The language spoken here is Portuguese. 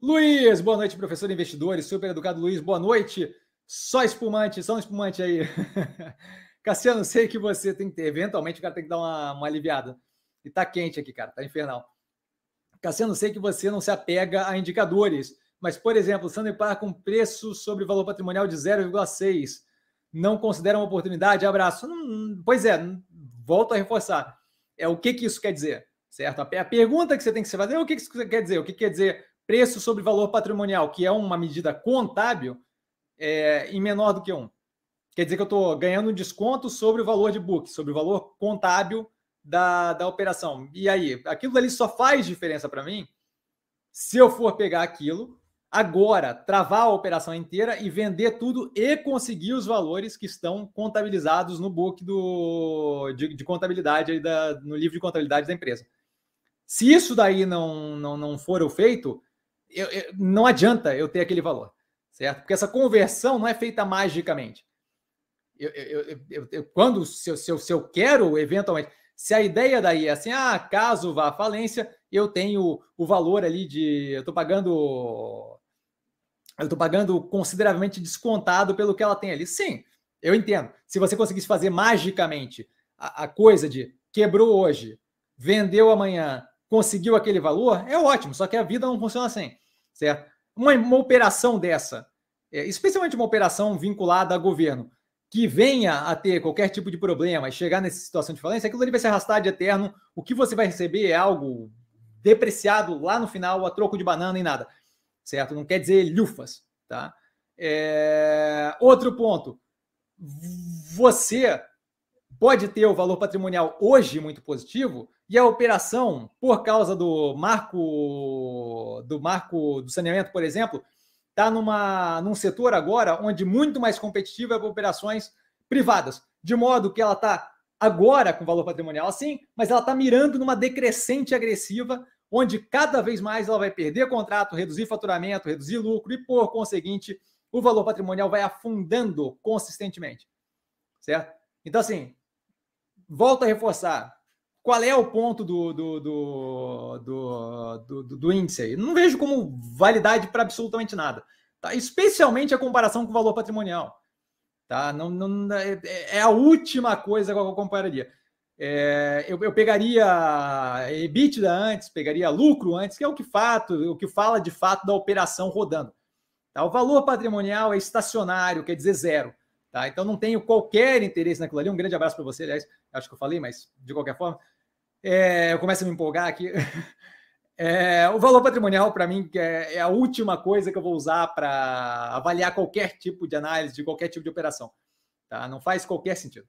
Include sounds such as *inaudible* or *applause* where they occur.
Luiz, boa noite, professor investidores, super educado Luiz, boa noite. Só espumante, só um espumante aí. *laughs* Cassiano, sei que você tem que ter, eventualmente o cara tem que dar uma, uma aliviada. E tá quente aqui, cara, tá infernal. Cassiano, sei que você não se apega a indicadores, mas, por exemplo, Sanepar com preço sobre valor patrimonial de 0,6, não considera uma oportunidade? Abraço. Hum, pois é, volto a reforçar. É o que, que isso quer dizer, certo? A, pergunta que você tem que se fazer é o que, isso quer dizer? O que quer dizer preço sobre valor patrimonial, que é uma medida contábil, é, em menor do que um. Quer dizer que eu estou ganhando um desconto sobre o valor de book, sobre o valor contábil da, da operação. E aí, aquilo ali só faz diferença para mim se eu for pegar aquilo, agora travar a operação inteira e vender tudo e conseguir os valores que estão contabilizados no book do, de, de contabilidade, da, no livro de contabilidade da empresa. Se isso daí não, não, não for o feito, eu, eu, não adianta eu ter aquele valor, certo? Porque essa conversão não é feita magicamente. Eu, quando, se eu, se, se eu quero, eventualmente, se a ideia daí é assim, ah, caso vá à falência, eu tenho o valor ali de. Eu estou pagando. Eu estou pagando consideravelmente descontado pelo que ela tem ali. Sim, eu entendo. Se você conseguisse fazer magicamente a, a coisa de quebrou hoje, vendeu amanhã, conseguiu aquele valor, é ótimo, só que a vida não funciona assim, certo? Uma, uma operação dessa, é, especialmente uma operação vinculada a governo, que venha a ter qualquer tipo de problema e chegar nessa situação de falência, aquilo ali vai se arrastar de eterno. O que você vai receber é algo depreciado lá no final, a troco de banana e nada, certo? Não quer dizer lufas, tá? É... Outro ponto, você pode ter o valor patrimonial hoje muito positivo, e a operação, por causa do marco do marco do saneamento, por exemplo, está num setor agora onde muito mais competitivo é para operações privadas, de modo que ela está agora com valor patrimonial assim, mas ela está mirando numa decrescente agressiva, onde cada vez mais ela vai perder contrato, reduzir faturamento, reduzir lucro e, por conseguinte, o valor patrimonial vai afundando consistentemente. Certo? Então, assim, volto a reforçar qual é o ponto do, do, do, do, do, do índice aí? Não vejo como validade para absolutamente nada. Tá? Especialmente a comparação com o valor patrimonial. Tá? Não, não, é, é a última coisa que eu compararia. É, eu, eu, pegaria EBITDA antes, pegaria lucro antes, que é o que fato, o que fala de fato da operação rodando. Tá? O valor patrimonial é estacionário, quer dizer zero. Tá? Então não tenho qualquer interesse naquilo ali. Um grande abraço para você, aliás, acho que eu falei, mas de qualquer forma, é, eu começo a me empolgar aqui. *laughs* É, o valor patrimonial, para mim, é, é, a última coisa que eu vou usar para avaliar qualquer tipo de análise, de qualquer tipo de operação. Tá? Não faz qualquer sentido.